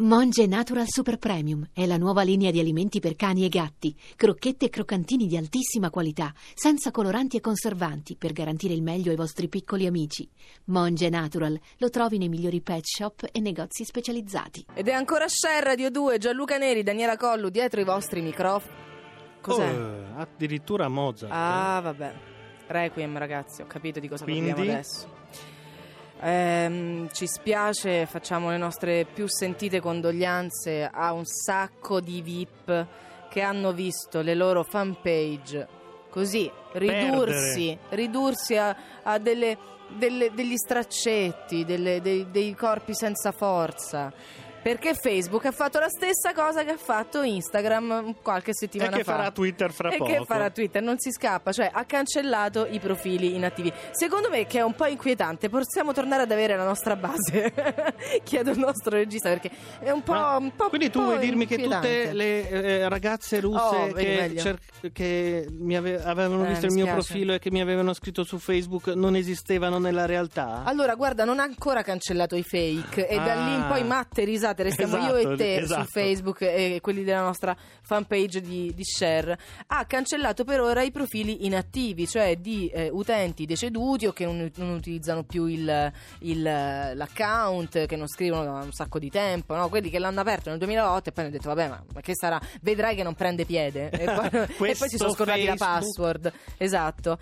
Monge Natural Super Premium è la nuova linea di alimenti per cani e gatti, crocchette e croccantini di altissima qualità, senza coloranti e conservanti, per garantire il meglio ai vostri piccoli amici. Monge Natural lo trovi nei migliori pet shop e negozi specializzati. Ed è ancora Share Radio 2, Gianluca Neri, Daniela Collu dietro i vostri microfoni. Cos'è? Oh, addirittura Mozart. Ah, vabbè. Requiem, ragazzi, ho capito di cosa Quindi? parliamo adesso. Ehm, ci spiace, facciamo le nostre più sentite condoglianze a un sacco di VIP che hanno visto le loro fanpage così ridursi, ridursi a, a delle- delle- degli straccetti, delle- dei, dei corpi senza forza. Perché Facebook ha fatto la stessa cosa che ha fatto Instagram qualche E settimana che fa. farà Twitter fra e poco. che farà Twitter, non si scappa, cioè ha cancellato i profili inattivi. Secondo me che è un po' inquietante, possiamo tornare ad avere la nostra base. Chiedo al nostro regista perché è un po', Ma un po' quindi tu vuoi dirmi che tutte le eh, ragazze russe Oh, che, cer- che mi ave- avevano Eh, visto il mio profilo e che mi avevano scritto su Facebook non esistevano nella realtà? Allora, guarda, non ha ancora cancellato i fake e da Ah. lì in poi matte risate restiamo io Esatto, e te esatto. su Facebook e quelli della nostra fanpage di, di share. Ha cancellato per ora i profili inattivi, cioè di eh, utenti deceduti o che non, non utilizzano più il, il, l'account, che non scrivono da un sacco di tempo, no? quelli che l'hanno aperto nel 2008 e poi hanno detto vabbè ma, ma che sarà, vedrai che non prende piede e poi, e poi si sono scordati la Facebook. password. Esatto.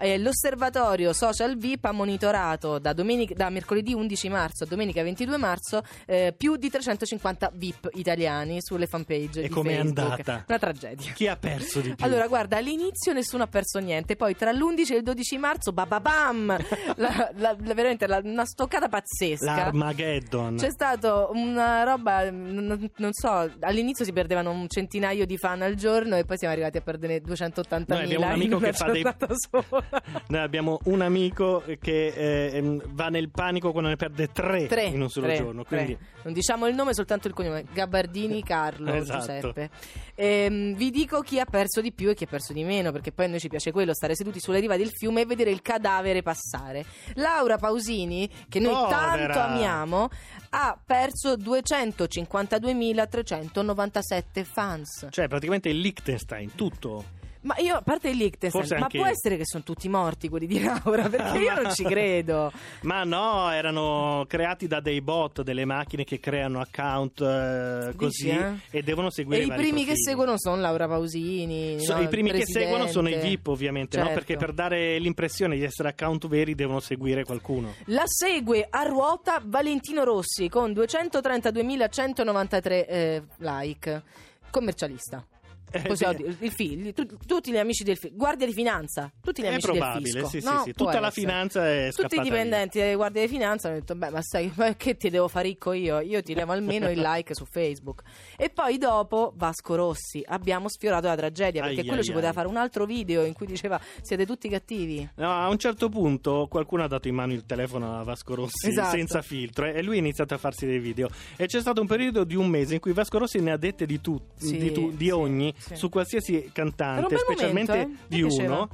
Eh, l'osservatorio Social VIP ha monitorato da, domenica- da mercoledì 11 marzo a domenica 22 marzo eh, più di 350 VIP italiani sulle fanpage E com'è Facebook. andata? Una tragedia. Chi ha perso di più? Allora, guarda, all'inizio nessuno ha perso niente, poi tra l'11 e il 12 marzo, bababam! la, la- la- veramente la- una stoccata pazzesca. L'Armageddon. C'è stato una roba, non, non so, all'inizio si perdevano un centinaio di fan al giorno e poi siamo arrivati a perdere 280.000 Noi abbiamo un amico che fa dei- sola. Noi abbiamo un amico che eh, ehm, va nel panico quando ne perde tre, Tre, in un solo tre, giorno. Quindi Non diciamo il nome, soltanto il cognome. Gabardini Carlo Esatto. Giuseppe. Ehm, vi dico chi ha perso di più e chi ha perso di meno, perché poi a noi ci piace quello, stare seduti sulle riva del fiume e vedere il cadavere passare. Laura Pausini, che noi Povera. tanto amiamo, ha perso 252.397 fans. Cioè, praticamente il Liechtenstein, tutto. Ma io, a parte il Liechtenstein, ma può essere che sono tutti morti quelli di Laura? Perché io non ci credo. Ma no, erano creati da dei bot, delle macchine che creano account eh, così Dici, eh? e devono E seguire i vari primi che profili. seguono sono Laura Pausini. So- no, I primi che seguono sono i. VIP ovviamente, no? Certo. perché per dare l'impressione di essere account veri devono seguire qualcuno. La segue a ruota Valentino Rossi con 232.193 eh, like. Commercialista. Eh, Possiamo dire, il figlio, tu- tutti gli amici del fisco, guardia di finanza, tutti gli amici probabile, del fisco. sì, no? sì. Tutta la essere. finanza è Tutti i dipendenti delle guardie di finanza hanno detto: Beh, ma sai, ma che ti devo fare ricco io? Io ti levo almeno il like su Facebook. E poi dopo Vasco Rossi, abbiamo sfiorato la tragedia perché Ai, quello ai, ci poteva ai. fare un altro video in cui diceva: Siete tutti cattivi. No, a un certo punto qualcuno ha dato in mano il telefono a Vasco Rossi Esatto. senza filtro eh, e lui ha iniziato a farsi dei video. E c'è stato un periodo di un mese in cui Vasco Rossi ne ha dette di, tu, di, tu- di ogni sì. su qualsiasi cantante, specialmente momento, eh? di uno.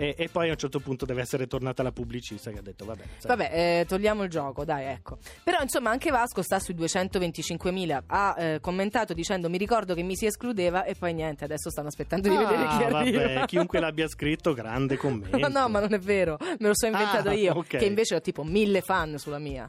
E, e poi a un certo punto deve essere tornata la pubblicista che ha detto vabbè. sai. Vabbè, eh, togliamo il gioco, dai, ecco. Però insomma anche Vasco sta sui 225.000. Ha eh, commentato dicendo mi ricordo che mi si escludeva e poi niente, adesso stanno aspettando di Ah, vedere chi arriva. vabbè, chiunque l'abbia scritto, grande commento. No, no, ma non è vero, me lo so inventato Ah, io, ok. che invece ho tipo mille fan sulla mia.